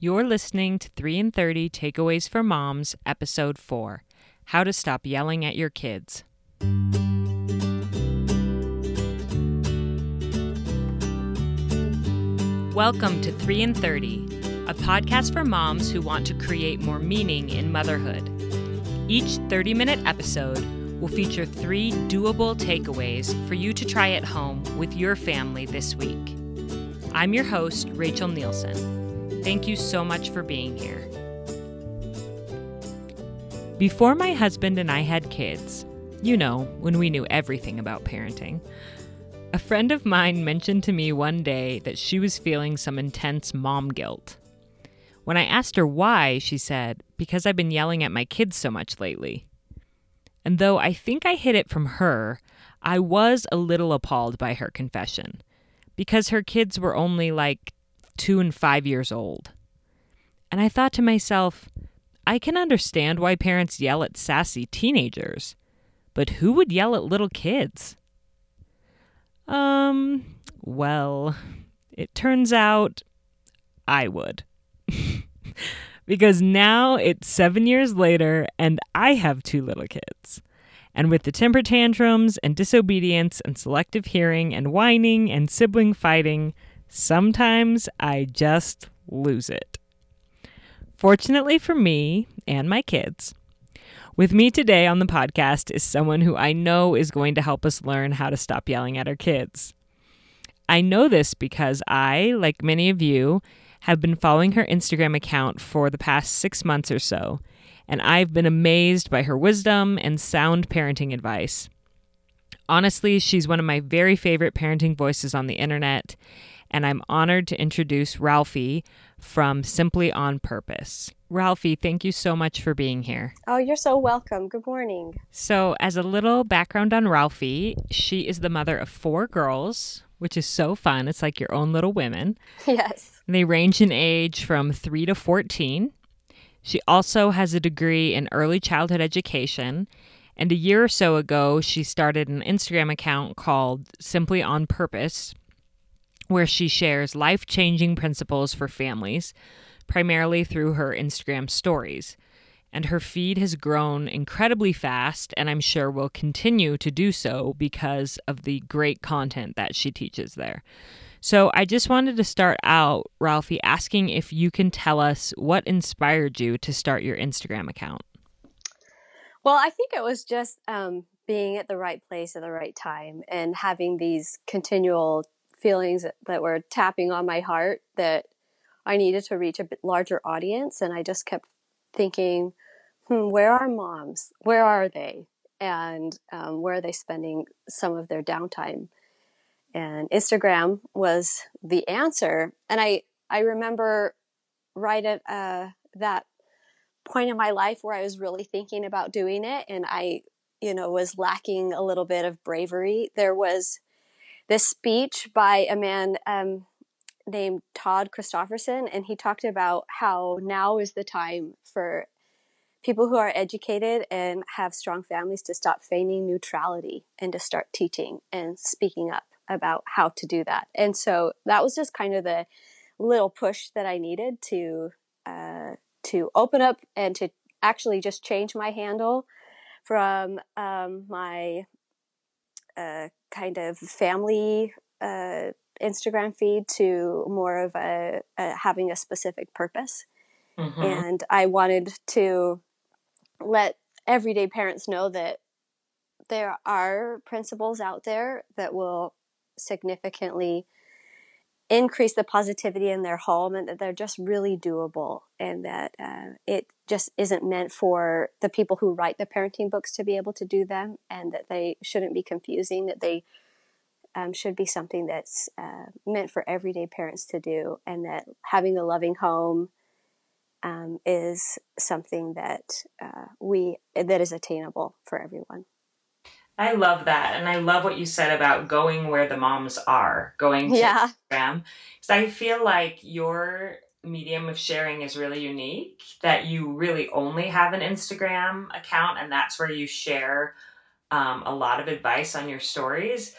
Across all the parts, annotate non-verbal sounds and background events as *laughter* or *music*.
You're listening to 3 in 30 Takeaways for Moms, Episode 4 How to Stop Yelling at Your Kids. Welcome to 3 in 30, a podcast for moms who want to create more meaning in motherhood. Each 30 minute episode will feature three doable takeaways for you to try at home with your family this week. I'm your host, Rachel Nielson. Thank you so much for being here. Before my husband and I had kids, you know, when we knew everything about parenting, a friend of mine mentioned to me one day that she was feeling some intense mom guilt. When I asked her why, she said, Because I've been yelling at my kids so much lately. And though I think I hid it from her, I was a little appalled by her confession because her kids were only like two and five years old. And I thought to myself, I can understand why parents yell at sassy teenagers, but who would yell at little kids? Um, well, it turns out I would. *laughs* because now it's seven years later and I have two little kids. And with the temper tantrums and disobedience and selective hearing and whining and sibling fighting, sometimes I just lose it. Fortunately for me and my kids, with me today on the podcast is someone who I know is going to help us learn how to stop yelling at our kids. I know this because I, like many of you, have been following her Instagram account for the past six months or so, and I've been amazed by her wisdom and sound parenting advice. Honestly, she's one of my very favorite parenting voices on the internet, and I'm honored to introduce Ralphie from Simply on Purpose. Ralphie, thank you so much for being here. Oh, you're so welcome. Good morning. So, as a little background on Ralphie, she is the mother of four girls, which is so fun. It's like your own little women. *laughs* Yes. They range in age from 3 to 14. She also has a degree in early childhood education. And a year or so ago, she started an Instagram account called Simply on Purpose, where she shares life changing principles for families, primarily through her Instagram stories. And her feed has grown incredibly fast, and I'm sure will continue to do so because of the great content that she teaches there. So I just wanted to start out, Ralphie, asking if you can tell us what inspired you to start your Instagram account. Well, I think it was just um, being at the right place at the right time and having these continual feelings that were tapping on my heart that I needed to reach a larger audience. And I just kept thinking, hmm, where are moms? Where are they? And um, where are they spending some of their downtime? and Instagram was the answer. And I I remember right at uh, that point in my life where I was really thinking about doing it, and I you know was lacking a little bit of bravery. There was this speech by a man um, named Todd Christofferson, and he talked about how now is the time for people who are educated and have strong families to stop feigning neutrality and to start teaching and speaking up about how to do that. And so that was just kind of the little push that I needed to uh, to open up and to actually just change my handle from um, my uh, kind of family uh, Instagram feed to more of a, a having a specific purpose. Mm-hmm. And I wanted to let everyday parents know that there are principles out there that will significantly increase the positivity in their home and that they're just really doable and that uh, it just isn't meant for the people who write the parenting books to be able to do them and that they shouldn't be confusing that they um, should be something that's uh, meant for everyday parents to do and that having a loving home um, is something that uh, we that is attainable for everyone. I love that. And I love what you said about going where the moms are, going to yeah. Instagram. Because I feel like your medium of sharing is really unique, that you really only have an Instagram account and that's where you share um, a lot of advice on your stories.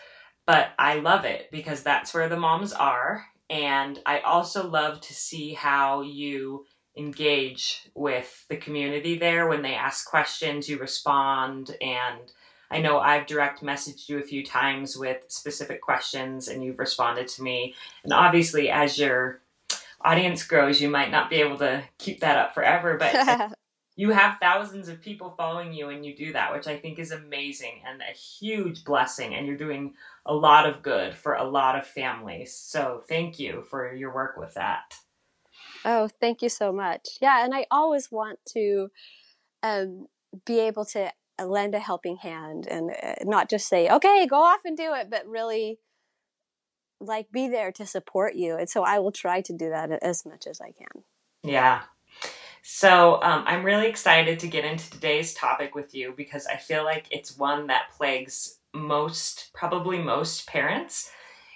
But I love it because that's where the moms are. And I also love to see how you engage with the community there when they ask questions, you respond and I know I've direct messaged you a few times with specific questions and you've responded to me. And obviously, as your audience grows, you might not be able to keep that up forever, but *laughs* you have thousands of people following you and you do that, which I think is amazing and a huge blessing. And you're doing a lot of good for a lot of families. So thank you for your work with that. Oh, thank you so much. Yeah, and I always want to um, be able to lend a helping hand and uh, not just say, okay, go off and do it, but really like be there to support you. And so I will try to do that as much as I can. Yeah. So um, I'm really excited to get into today's topic with you because I feel like it's one that plagues most, probably most parents,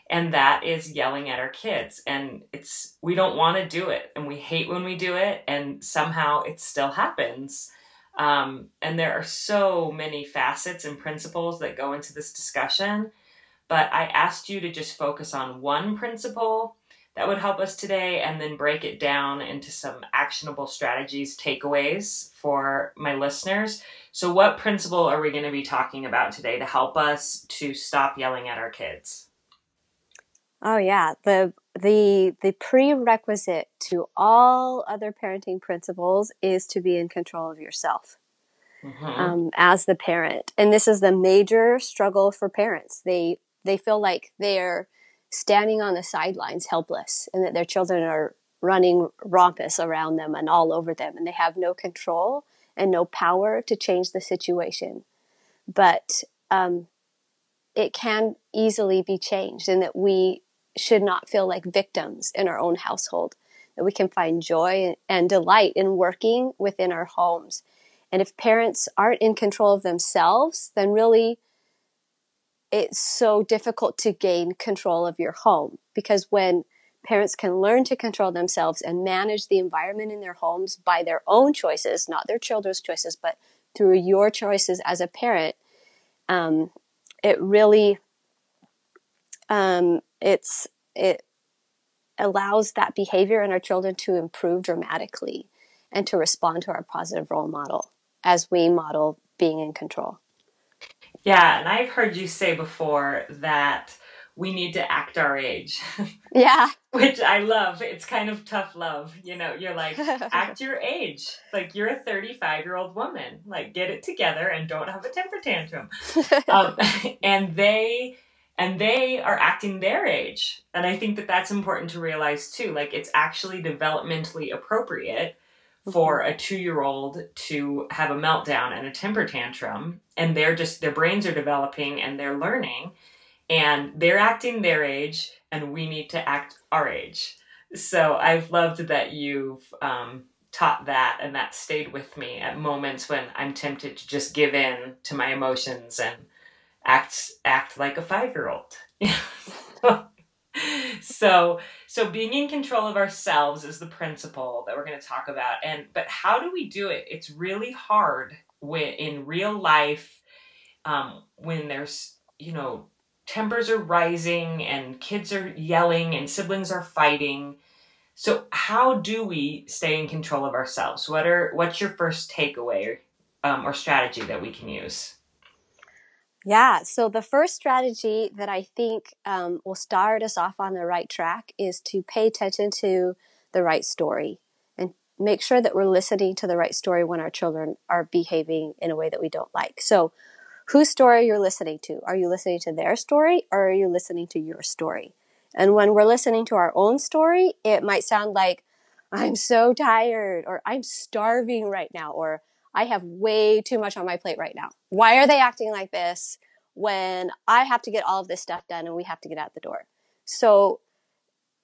and that is yelling at our kids. And it's, we don't want to do it and we hate when we do it, and somehow it still happens. Um, and there are so many facets and principles that go into this discussion. But I asked you to just focus on one principle that would help us today and then break it down into some actionable strategies, takeaways for my listeners. So, what principle are we going to be talking about today to help us to stop yelling at our kids? Oh yeah, the the the prerequisite to all other parenting principles is to be in control of yourself mm-hmm. um, as the parent, and this is the major struggle for parents. They they feel like they're standing on the sidelines, helpless, and that their children are running rompous around them and all over them, and they have no control and no power to change the situation. But um, it can easily be changed, and that we should not feel like victims in our own household, that we can find joy and delight in working within our homes. And if parents aren't in control of themselves, then really it's so difficult to gain control of your home because when parents can learn to control themselves and manage the environment in their homes by their own choices, not their children's choices, but through your choices as a parent, um, it really um, it's it allows that behavior in our children to improve dramatically and to respond to our positive role model as we model being in control. Yeah, and I've heard you say before that we need to act our age. *laughs* Yeah. Which I love. It's kind of tough love. You know, you're like, *laughs* act your age. Like, you're a 35 year old woman. Like, get it together and don't have a temper tantrum. *laughs* um, and they and they are acting their age. And I think that that's important to realize too. Like it's actually developmentally appropriate for mm-hmm. a two year old to have a meltdown and a temper tantrum. And they're just, their brains are developing and they're learning and they're acting their age and we need to act our age. So I've loved that you've um, taught that and that stayed with me at moments when I'm tempted to just give in to my emotions and act act like a five year old. *laughs* so so being in control of ourselves is the principle that we're going to talk about and but how do we do it? It's really hard when in real life um, when there's you know tempers are rising and kids are yelling and siblings are fighting. So how do we stay in control of ourselves? What are what's your first takeaway um, or strategy that we can use yeah. So the first strategy that I think um, will start us off on the right track is to pay attention to the right story and make sure that we're listening to the right story when our children are behaving in a way that we don't like. So, whose story you're listening to? Are you listening to their story or are you listening to your story? And when we're listening to our own story, it might sound like, I'm so tired, or I'm starving right now, or I have way too much on my plate right now. Why are they acting like this when I have to get all of this stuff done and we have to get out the door? So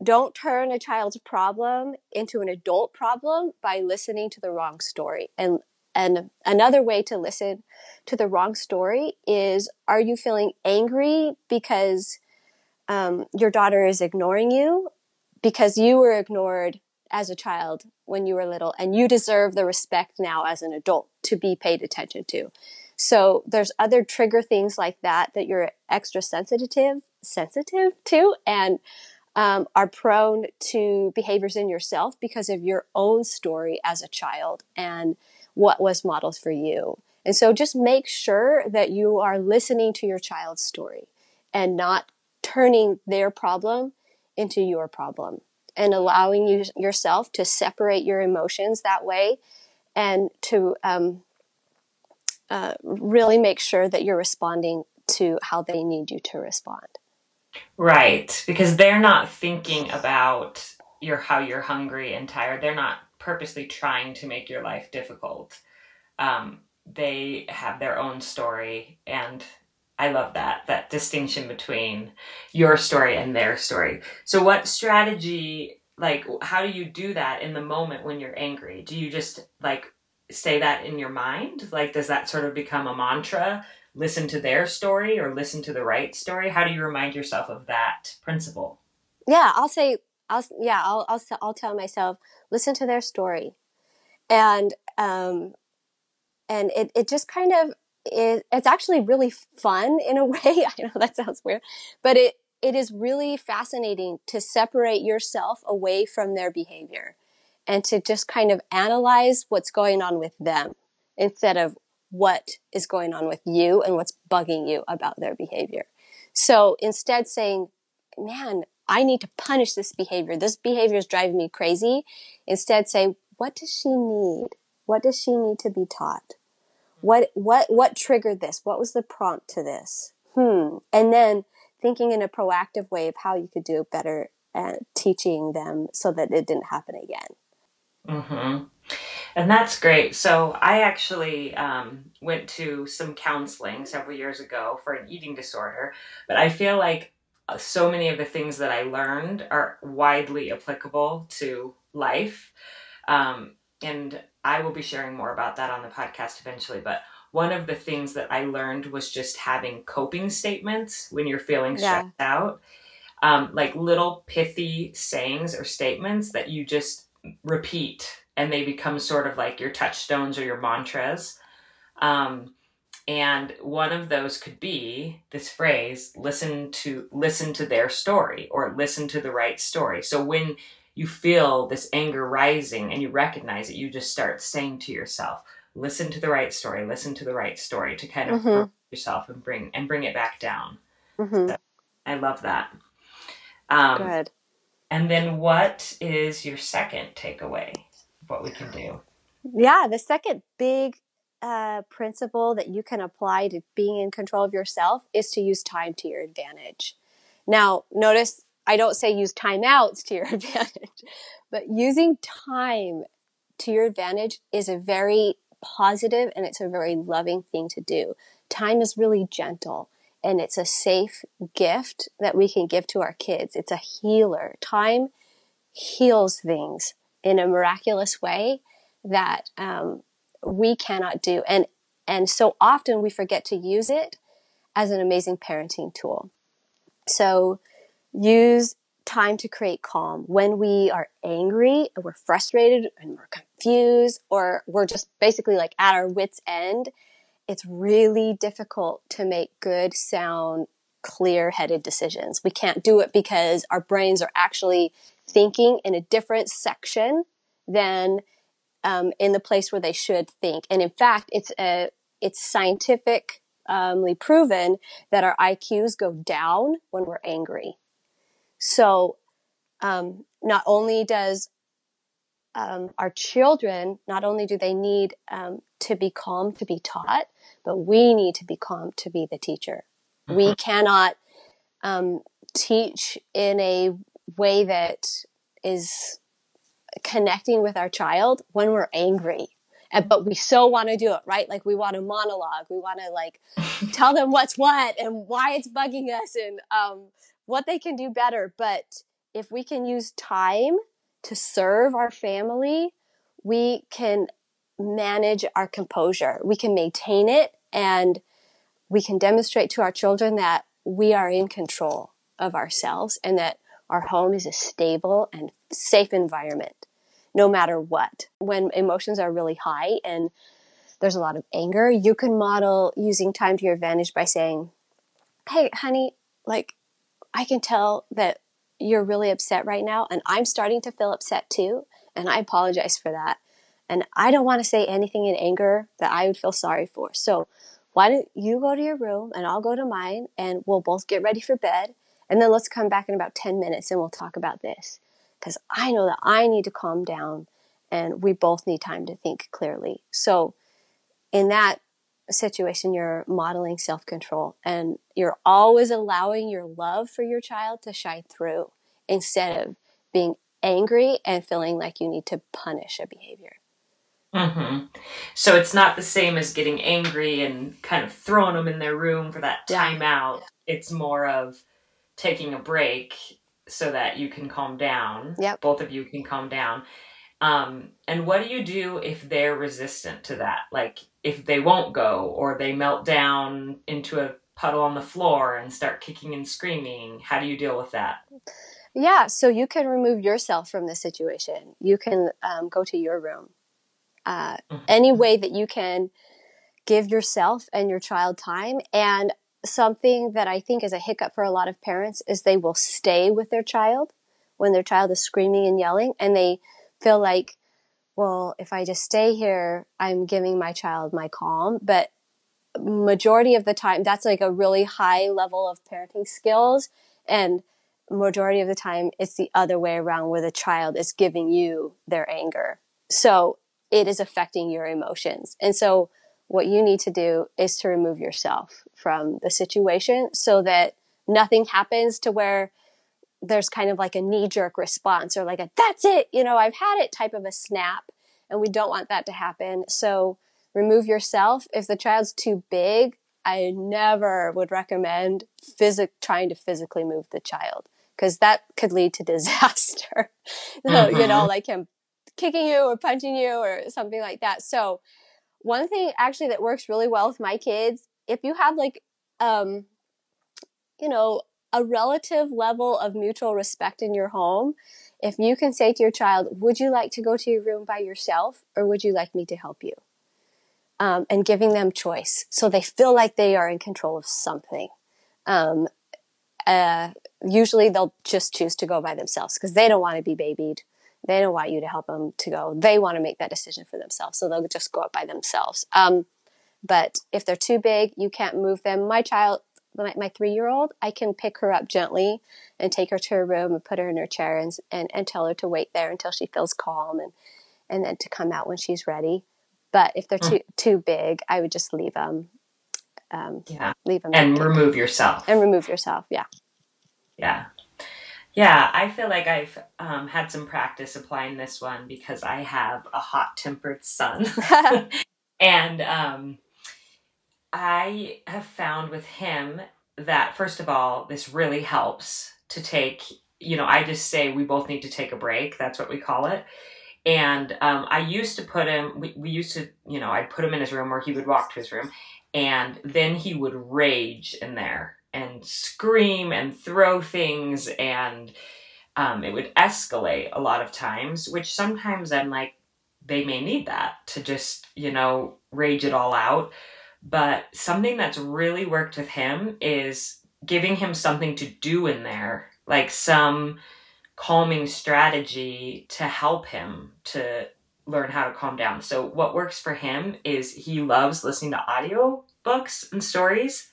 don't turn a child's problem into an adult problem by listening to the wrong story. And and another way to listen to the wrong story is are you feeling angry because um, your daughter is ignoring you because you were ignored as a child when you were little and you deserve the respect now as an adult to be paid attention to. So there's other trigger things like that that you're extra sensitive sensitive to and um, are prone to behaviors in yourself because of your own story as a child and what was modeled for you. And so just make sure that you are listening to your child's story and not turning their problem into your problem and allowing you yourself to separate your emotions that way and to um, uh, really make sure that you're responding to how they need you to respond. Right, because they're not thinking about your how you're hungry and tired. They're not purposely trying to make your life difficult. Um, they have their own story, and I love that that distinction between your story and their story. So, what strategy, like, how do you do that in the moment when you're angry? Do you just like say that in your mind? Like, does that sort of become a mantra? Listen to their story or listen to the right story? How do you remind yourself of that principle? Yeah, I'll say, I'll yeah, I'll I'll, I'll tell myself, listen to their story, and um, and it it just kind of it, it's actually really fun in a *laughs* way. I know that sounds weird, but it it is really fascinating to separate yourself away from their behavior and to just kind of analyze what's going on with them instead of what is going on with you and what's bugging you about their behavior. So instead saying, man, I need to punish this behavior. This behavior is driving me crazy. Instead say, what does she need? What does she need to be taught? What, what, what triggered this? What was the prompt to this? Hmm. And then thinking in a proactive way of how you could do better at teaching them so that it didn't happen again. Mm-hmm. And that's great. So I actually um, went to some counseling several years ago for an eating disorder, but I feel like uh, so many of the things that I learned are widely applicable to life. Um, and I will be sharing more about that on the podcast eventually. But one of the things that I learned was just having coping statements when you're feeling stressed yeah. out, um, like little pithy sayings or statements that you just repeat and they become sort of like your touchstones or your mantras. Um, and one of those could be this phrase listen to listen to their story or listen to the right story so when you feel this anger rising and you recognize it, you just start saying to yourself, listen to the right story, listen to the right story to kind of mm-hmm. yourself and bring and bring it back down. Mm-hmm. So I love that. Um, Good. And then what is your second takeaway? What we can do? Yeah, the second big uh, principle that you can apply to being in control of yourself is to use time to your advantage. Now, notice I don't say use timeouts to your *laughs* advantage, but using time to your advantage is a very positive and it's a very loving thing to do. Time is really gentle and it's a safe gift that we can give to our kids. It's a healer. Time heals things in a miraculous way that um, we cannot do, and and so often we forget to use it as an amazing parenting tool. So use time to create calm. When we are angry and we're frustrated and we're confused or we're just basically like at our wits end it's really difficult to make good sound clear headed decisions. We can't do it because our brains are actually thinking in a different section than um, in the place where they should think. And in fact it's a it's scientifically proven that our iqs go down when we're angry so, um, not only does um, our children, not only do they need um, to be calm to be taught, but we need to be calm to be the teacher. Mm-hmm. We cannot um, teach in a way that is connecting with our child when we're angry. And, but we so want to do it, right? Like we want to monologue. We want to like tell them what's what and why it's bugging us and um, what they can do better. But if we can use time to serve our family, we can manage our composure. We can maintain it and we can demonstrate to our children that we are in control of ourselves and that our home is a stable and safe environment no matter what. When emotions are really high and there's a lot of anger, you can model using time to your advantage by saying, Hey, honey, like, I can tell that you're really upset right now, and I'm starting to feel upset too, and I apologize for that. And I don't want to say anything in anger that I would feel sorry for. So, why don't you go to your room and I'll go to mine, and we'll both get ready for bed. And then let's come back in about 10 minutes and we'll talk about this. Because I know that I need to calm down and we both need time to think clearly. So, in that situation, you're modeling self control and you're always allowing your love for your child to shine through instead of being angry and feeling like you need to punish a behavior. Mm-hmm. So it's not the same as getting angry and kind of throwing them in their room for that Yeah. timeout. It's more of taking a break so that you can calm down. Yep. Both of you can calm down. Um, and what do you do if they're resistant to that? Like if they won't go or they melt down into a puddle on the floor and start kicking and screaming? How do you deal with that? Yeah, so you can remove yourself from the situation. You can um, go to your room. Uh, Mhm. any way that you can give yourself and your child time. And something that I think is a hiccup for a lot of parents is they will stay with their child when their child is screaming and yelling, and they feel like, well, if I just stay here, I'm giving my child my calm. But majority of the time, that's like a really high level of parenting skills. And majority of the time it's the other way around where the child is giving you their anger. So it is affecting your emotions. And so what you need to do is to remove yourself from the situation so that nothing happens to where there's kind of like a knee jerk response or like a that's it, you know, I've had it type of a snap. And we don't want that to happen. So remove yourself. If the child's too big, I never would recommend physic trying to physically move the child because that could lead to *laughs* disaster. So, you know, Mhm. like him kicking you or punching you or something like that. So, one thing actually that works really well with my kids, if you have like, um, you know, a relative level of mutual respect in your home, if you can say to your child, Would you like to go to your room by yourself or would you like me to help you? Um, and giving them choice so they feel like they are in control of something. Um, uh, usually they'll just choose to go by themselves because they don't want to be babied. They don't want you to help them to go. They want to make that decision for themselves. So they'll just go up by themselves. Um, but if they're too big, you can't move them. My child, my, my three year old, I can pick her up gently and take her to her room and put her in her chair and, and, and tell her to wait there until she feels calm and, and then to come out when she's ready. But if they're too too big, I would just leave them. Um, Yeah. leave them And remove yourself. and remove yourself. Yeah. Yeah. Yeah, I feel like I've um, had some practice applying this one because I have a hot tempered son. *laughs* *laughs* and um, I have found with him that, first of all, this really helps to take, you know, I just say we both need to take a break. That's what we call it. And um, I used to put him, we, we used to, you know, I'd put him in his room or he would walk to his room and then he would rage in there and scream and throw things and um, it would escalate a lot of times which sometimes i'm like they may need that to just you know rage it all out but something that's really worked with him is giving him something to do in there like some calming strategy to help him to learn how to calm down so what works for him is he loves listening to audio books and stories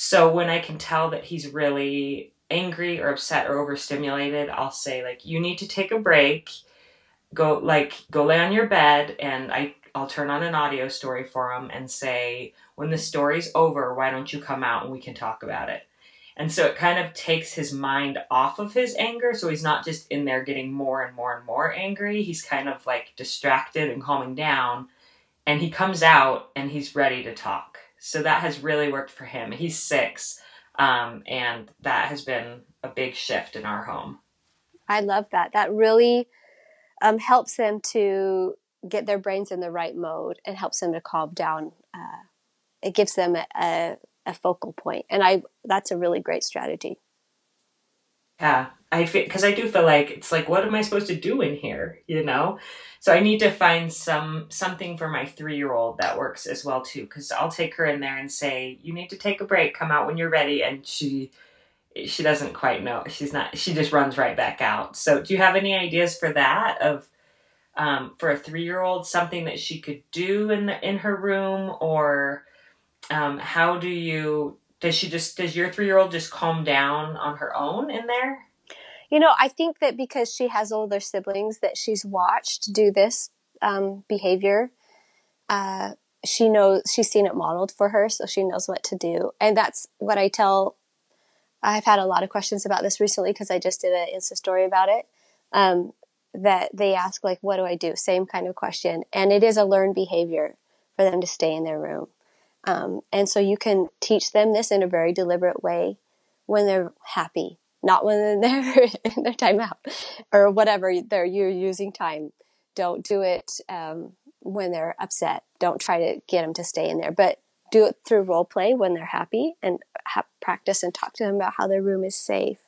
so when I can tell that he's really angry or upset or overstimulated, I'll say like you need to take a break. Go like go lay on your bed and I I'll turn on an audio story for him and say when the story's over, why don't you come out and we can talk about it. And so it kind of takes his mind off of his anger so he's not just in there getting more and more and more angry. He's kind of like distracted and calming down and he comes out and he's ready to talk. So that has really worked for him. He's six, um, and that has been a big shift in our home. I love that. That really um, helps them to get their brains in the right mode and helps them to calm down. Uh, it gives them a, a, a focal point, and I that's a really great strategy. Yeah, I because I do feel like it's like, what am I supposed to do in here? You know, so I need to find some something for my three year old that works as well too. Because I'll take her in there and say, you need to take a break. Come out when you're ready, and she she doesn't quite know. She's not. She just runs right back out. So, do you have any ideas for that? Of um, for a three year old, something that she could do in the in her room, or um, how do you does she just does your three year old just calm down on her own in there? You know, I think that because she has older siblings that she's watched do this um, behavior, uh, she knows she's seen it modeled for her, so she knows what to do. And that's what I tell. I've had a lot of questions about this recently because I just did an Insta story about it. Um, that they ask like, "What do I do?" Same kind of question, and it is a learned behavior for them to stay in their room. Um, and so you can teach them this in a very deliberate way when they're happy, not when *laughs* they're in their timeout or whatever they're you're using time. Don't do it um, when they're upset. Don't try to get them to stay in there, but do it through role play when they're happy and ha- practice and talk to them about how their room is safe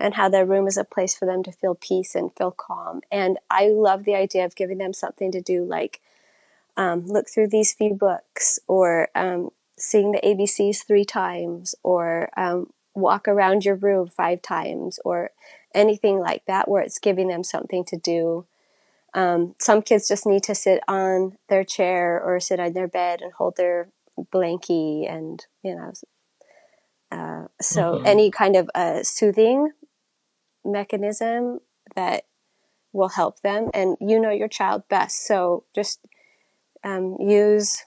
and how their room is a place for them to feel peace and feel calm. And I love the idea of giving them something to do like um, look through these few books or um, sing the ABCs three times or um, walk around your room five times or anything like that where it's giving them something to do. Um, some kids just need to sit on their chair or sit on their bed and hold their blankie and, you know, uh, so mm-hmm. any kind of uh, soothing mechanism that will help them and you know your child best. So just um, use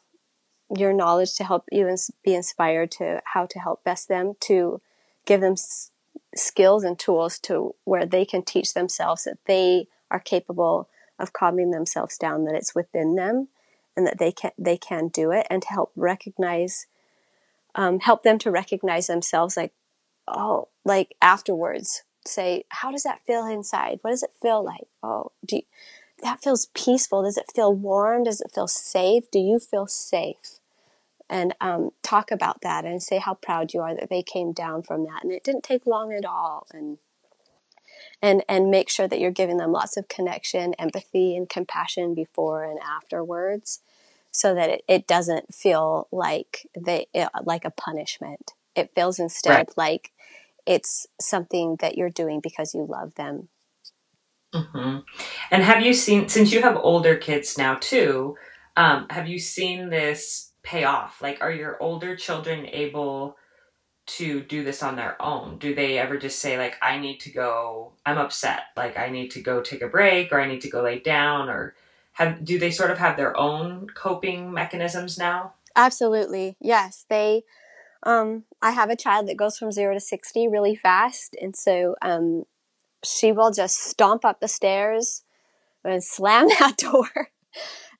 your knowledge to help you ins- be inspired to how to help best them to give them s- skills and tools to where they can teach themselves that they are capable of calming themselves down that it's within them and that they can they can do it and to help recognize um, help them to recognize themselves like oh like afterwards say how does that feel inside what does it feel like oh do you, that feels peaceful. Does it feel warm? Does it feel safe? Do you feel safe? And um, talk about that and say how proud you are that they came down from that. And it didn't take long at all. And and and make sure that you're giving them lots of connection, empathy, and compassion before and afterwards, so that it, it doesn't feel like they it, like a punishment. It feels instead right. like it's something that you're doing because you love them Mm-hmm. And have you seen, since you have older kids now too, um, have you seen this pay off? Like, are your older children able to do this on their own? Do they ever just say, like, I need to go, I'm upset, like, I need to go take a break, or I need to go lay down, or have, do they sort of have their own coping mechanisms now? Absolutely. Yes. They, um, I have a child that goes from zero to 60 really fast. And so, um, she will just stomp up the stairs and slam *laughs* that door.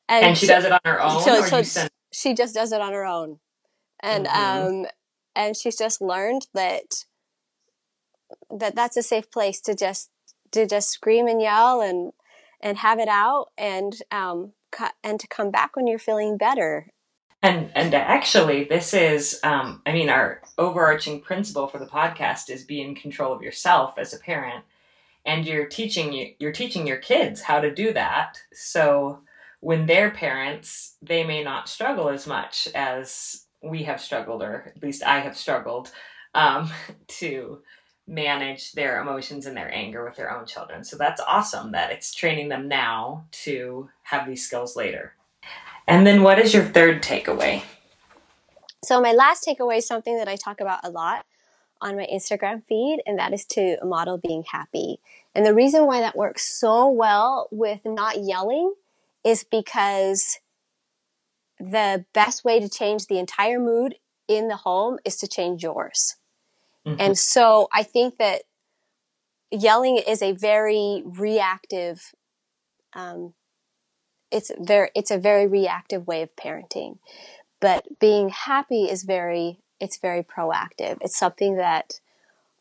And, and she, she, does it on her own, so, so send- she just does it on her own, and mm-hmm. um, and she's just learned that that that's a safe place to just to just scream and yell and and have it out and um and to come back when you're feeling better and and actually this is um i mean our overarching principle for the podcast is be in control of yourself as a parent. And you're teaching you're teaching your kids how to do that. So when they're parents they may not struggle as much as we have struggled or at least i have struggled um, *laughs* to manage their emotions and their anger with their own children. So that's awesome that it's training them now to have these skills later and then what is your third takeaway so my last takeaway is something that i talk about a lot on my Instagram feed, and that is to model being happy. And the reason why that works so well with not yelling is because the best way to change the entire mood in the home is to change yours. Mm-hmm. And so I think that yelling is a very reactive um, it's very it's a very reactive way of parenting but being happy is very it's very proactive. It's something that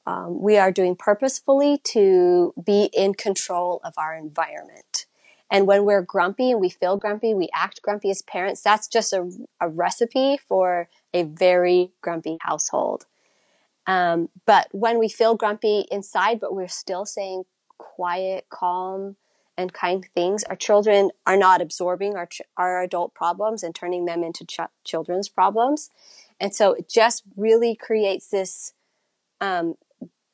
um, we are doing purposefully to be in control of our environment. And when we're grumpy and we feel grumpy, we act grumpy as parents, that's just a, a recipe for a very grumpy household. Um, but when we feel grumpy inside, but we're still saying quiet, calm, and kind things, our children are not absorbing our, ch- our adult problems and turning them into ch- children's problems. And so it just really creates this um,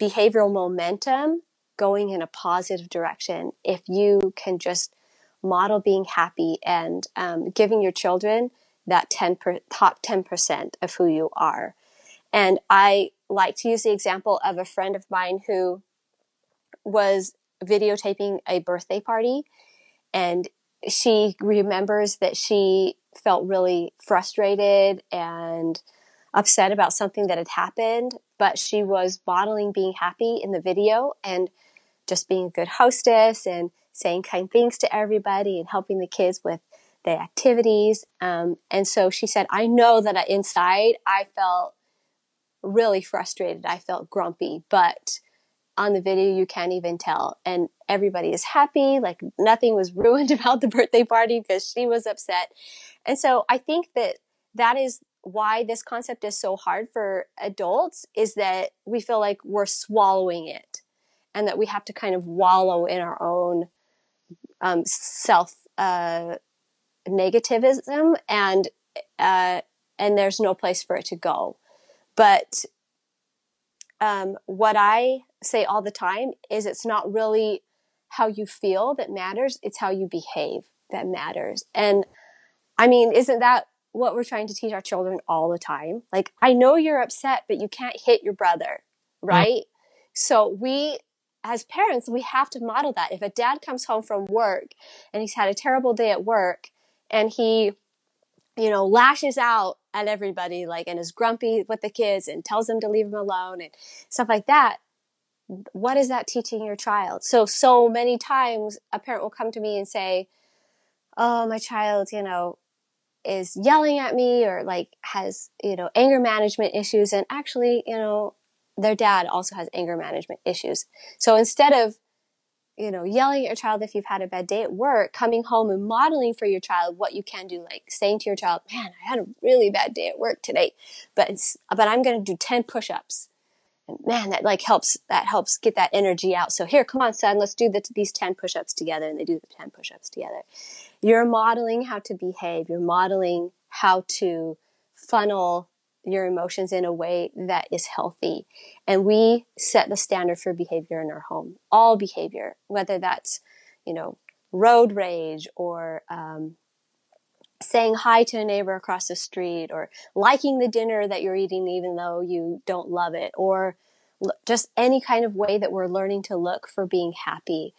behavioral momentum going in a positive direction if you can just model being happy and um, giving your children that 10 per, top 10% of who you are. And I like to use the example of a friend of mine who was videotaping a birthday party and she remembers that she felt really frustrated and upset about something that had happened, but she was modeling being happy in the video and just being a good hostess and saying kind things to everybody and helping the kids with the activities. Um, and so she said, I know that inside I felt really frustrated. I felt grumpy, but on the video you can't even tell. And everybody is happy. Like nothing was *laughs* ruined about the birthday party because she was upset. And so I think that that is why this concept is so hard for adults is that we feel like we're swallowing it and that we have to kind of wallow in our own um, self uh, negativism and uh, and there's no place for it to go but um, what i say all the time is it's not really how you feel that matters it's how you behave that matters and i mean isn't that what we're trying to teach our children all the time like i know you're upset but you can't hit your brother right mm-hmm. so we as parents, we have to model that. If a dad comes home from work and he's had a terrible day at work and he, you know, lashes out at everybody, like, and is grumpy with the kids and tells them to leave him alone and stuff like that, what is that teaching your child? So, so many times a parent will come to me and say, Oh, my child, you know, is yelling at me or like has, you know, anger management issues. And actually, you know, their dad also has anger management issues. So instead of, you know, yelling at your child if you've had a bad day at work, coming home and modeling for your child what you can do, like saying to your child, man, I had a really bad day at work today, but but I'm going to do 10 push-ups. And man, that like helps, that helps get that energy out. So here, come on, son, let's do the, these 10 push-ups together. And they do the 10 push-ups together. You're modeling how to behave. You're modeling how to funnel your emotions in a way that is healthy. And we set the standard for behavior in our home, all behavior, whether that's, you know, road rage or, um, saying hi to a neighbor across the street or liking the dinner that you're eating even though you don't love it or just any kind of way that we're learning to look for being happy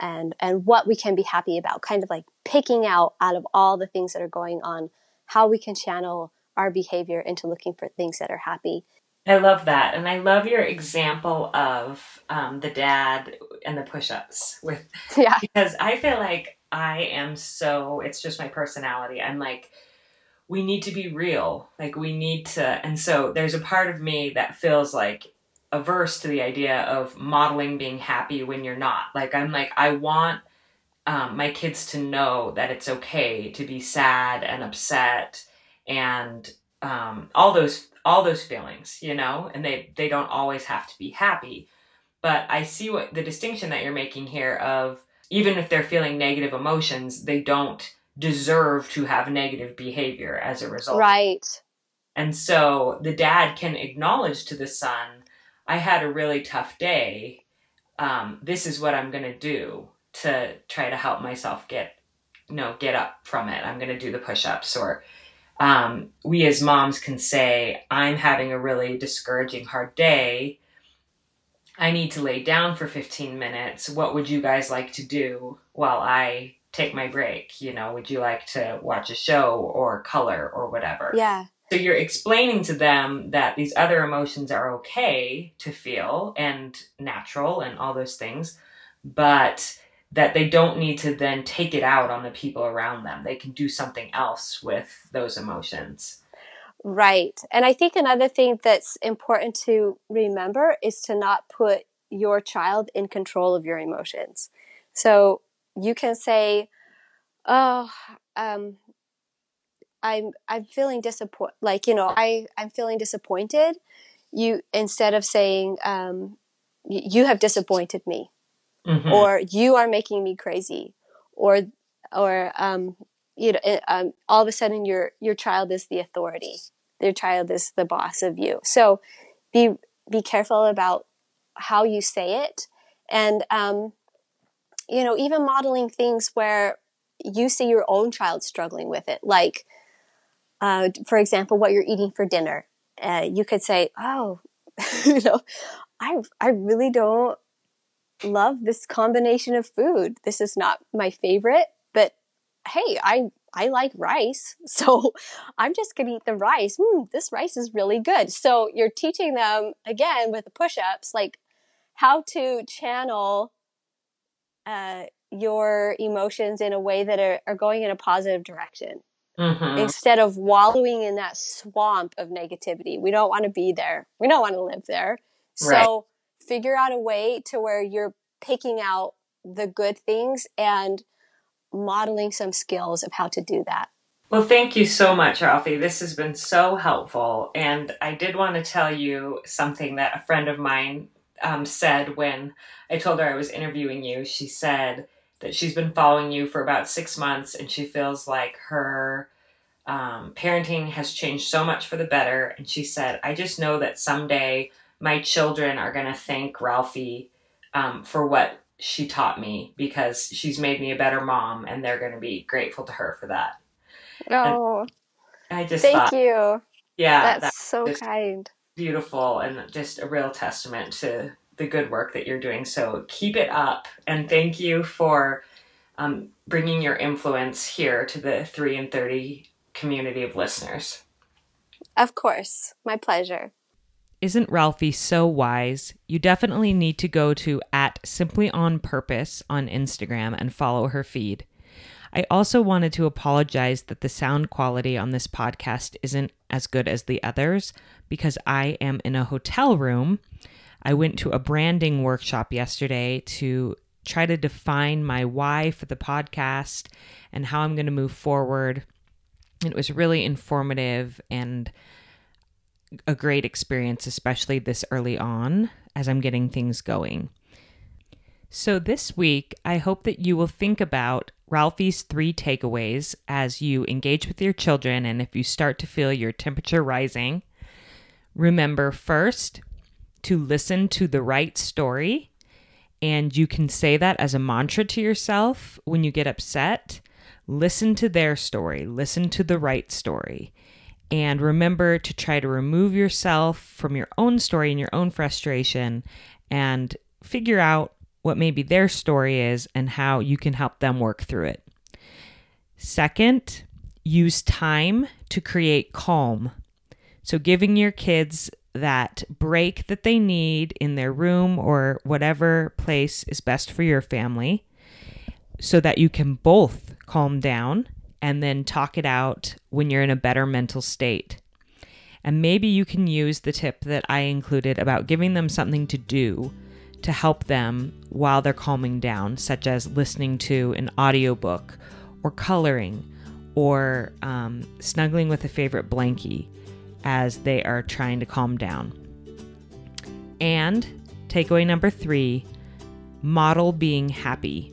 and and what we can be happy about kind of like picking out out of all the things that are going on how we can channel our behavior into looking for things that are happy. I love that, and I love your example of um, the dad and the push-ups with *laughs* yeah because I feel like I am so it's just my personality. I'm like we need to be real, like we need to, and so there's a part of me that feels like averse to the idea of modeling being happy when you're not. Like I'm like I want um, my kids to know that it's okay to be sad and upset and um, all those all those feelings, you know, and they they don't always have to be happy. But I see what the distinction that you're making here of even if they're feeling negative emotions, they don't deserve to have negative behavior as a result. Right. And so the dad can acknowledge to the son, I had a really tough day. Um, this is what I'm going to do to try to help myself get, you know, get up from it. I'm going to do the push ups or um, we as moms can say, I'm having a really discouraging, hard day. I need to lay down for 15 minutes. What would you guys like to do while I take my break? You know, would you like to watch a show or color or whatever? Yeah. So you're explaining to them that these other emotions are okay to feel and natural and all those things, but that they don't need to then take it out on the people around them. They can do something else with those emotions. Right. And I think another thing that's important to remember is to not put your child in control of your emotions. So you can say, "Oh, um, I'm I'm feeling disappointed. Like you know, I I'm feeling disappointed." You instead of saying, um, "You have disappointed me," mm-hmm. or "You are making me crazy," or or um, you know, it, um, all of a sudden your your child is the authority. Your child is the boss of you. So be be careful about how you say it, and um, you know, even modeling things where you see your own child struggling with it, like, uh, for example, what you're eating for dinner. Uh, you could say, "Oh, *laughs* you know, I I really don't love this combination of food. This is not my favorite, but hey, I I like rice, *laughs* so I'm just gonna eat the rice. Mm, this rice is really good. So you're teaching them again with the push-ups, like how to channel uh, your emotions in a way that are, are going in a positive direction. Mm-hmm. Instead of wallowing in that swamp of negativity, we don't want to be there. We don't want to live there. So right. Figure out a way to where you're picking out the good things and modeling some skills of how to do that. Well, thank you so much, Ralphie. This has been so helpful. And I did want to tell you something that a friend of mine um, said when I told her I was interviewing you. She said that she's been following you for about six months and she feels like her um, parenting has changed so much for the better. And she said, I just know that someday my children are going to thank Ralphie um, for what she taught me because she's made me a better mom and they're going to be grateful to her for that. Oh, and I just thank thought, you. Yeah, that's, that's so kind. Beautiful and just a real testament to the good work that you're doing. So keep it up and thank you for um, bringing your influence here to the 3 in 30 community of listeners. Of course, my pleasure. Isn't Ralphie so wise? You definitely need to go to at Simply on Purpose on Instagram and follow her feed. I also wanted to apologize that the sound quality on this podcast isn't as good as the others because I am in a hotel room. I went to a branding workshop yesterday to try to define my why for the podcast and how I'm going to move forward. It was really informative and a great experience, especially this early on as I'm getting things going. So, this week, I hope that you will think about Ralphie's three takeaways as you engage with your children and if you start to feel your temperature rising. Remember first to listen to the right story, and you can say that as a mantra to yourself when you get upset. Listen to their story, listen to the right story. And remember to try to remove yourself from your own story and your own frustration and figure out what maybe their story is and how you can help them work through it. Second, use time to create calm. So, giving your kids that break that they need in their room or whatever place is best for your family so that you can both calm down and then talk it out when you're in a better mental state. And maybe you can use the tip that I included about giving them something to do to help them while they're calming down, such as listening to an audiobook or coloring or um, snuggling with a favorite blankie as they are trying to calm down. And takeaway number three model being happy.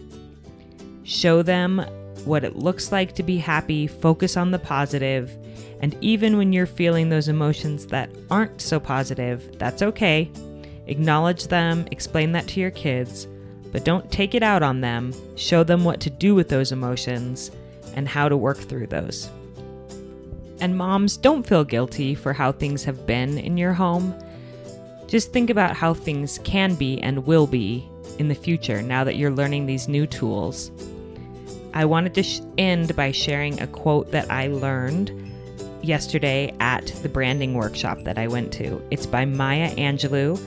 Show them what it looks like to be happy, focus on the positive, and even when you're feeling those emotions that aren't so positive, that's okay. Acknowledge them, explain that to your kids, but don't take it out on them. Show them what to do with those emotions and how to work through those. And moms, don't feel guilty for how things have been in your home. Just think about how things can be and will be in the future now that you're learning these new tools. I wanted to sh- end by sharing a quote that I learned yesterday at the branding workshop that I went to. It's by Maya Angelou,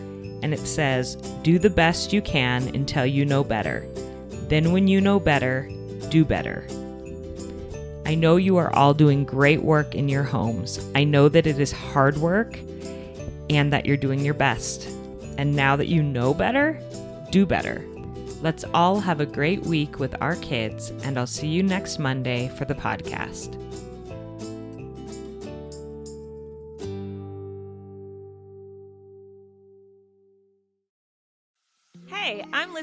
and it says, Do the best you can until you know better. Then, when you know better, do better. I know you are all doing great work in your homes. I know that it is hard work and that you're doing your best. And now that you know better, do better. Let's all have a great week with our kids, and I'll see you next Monday for the podcast.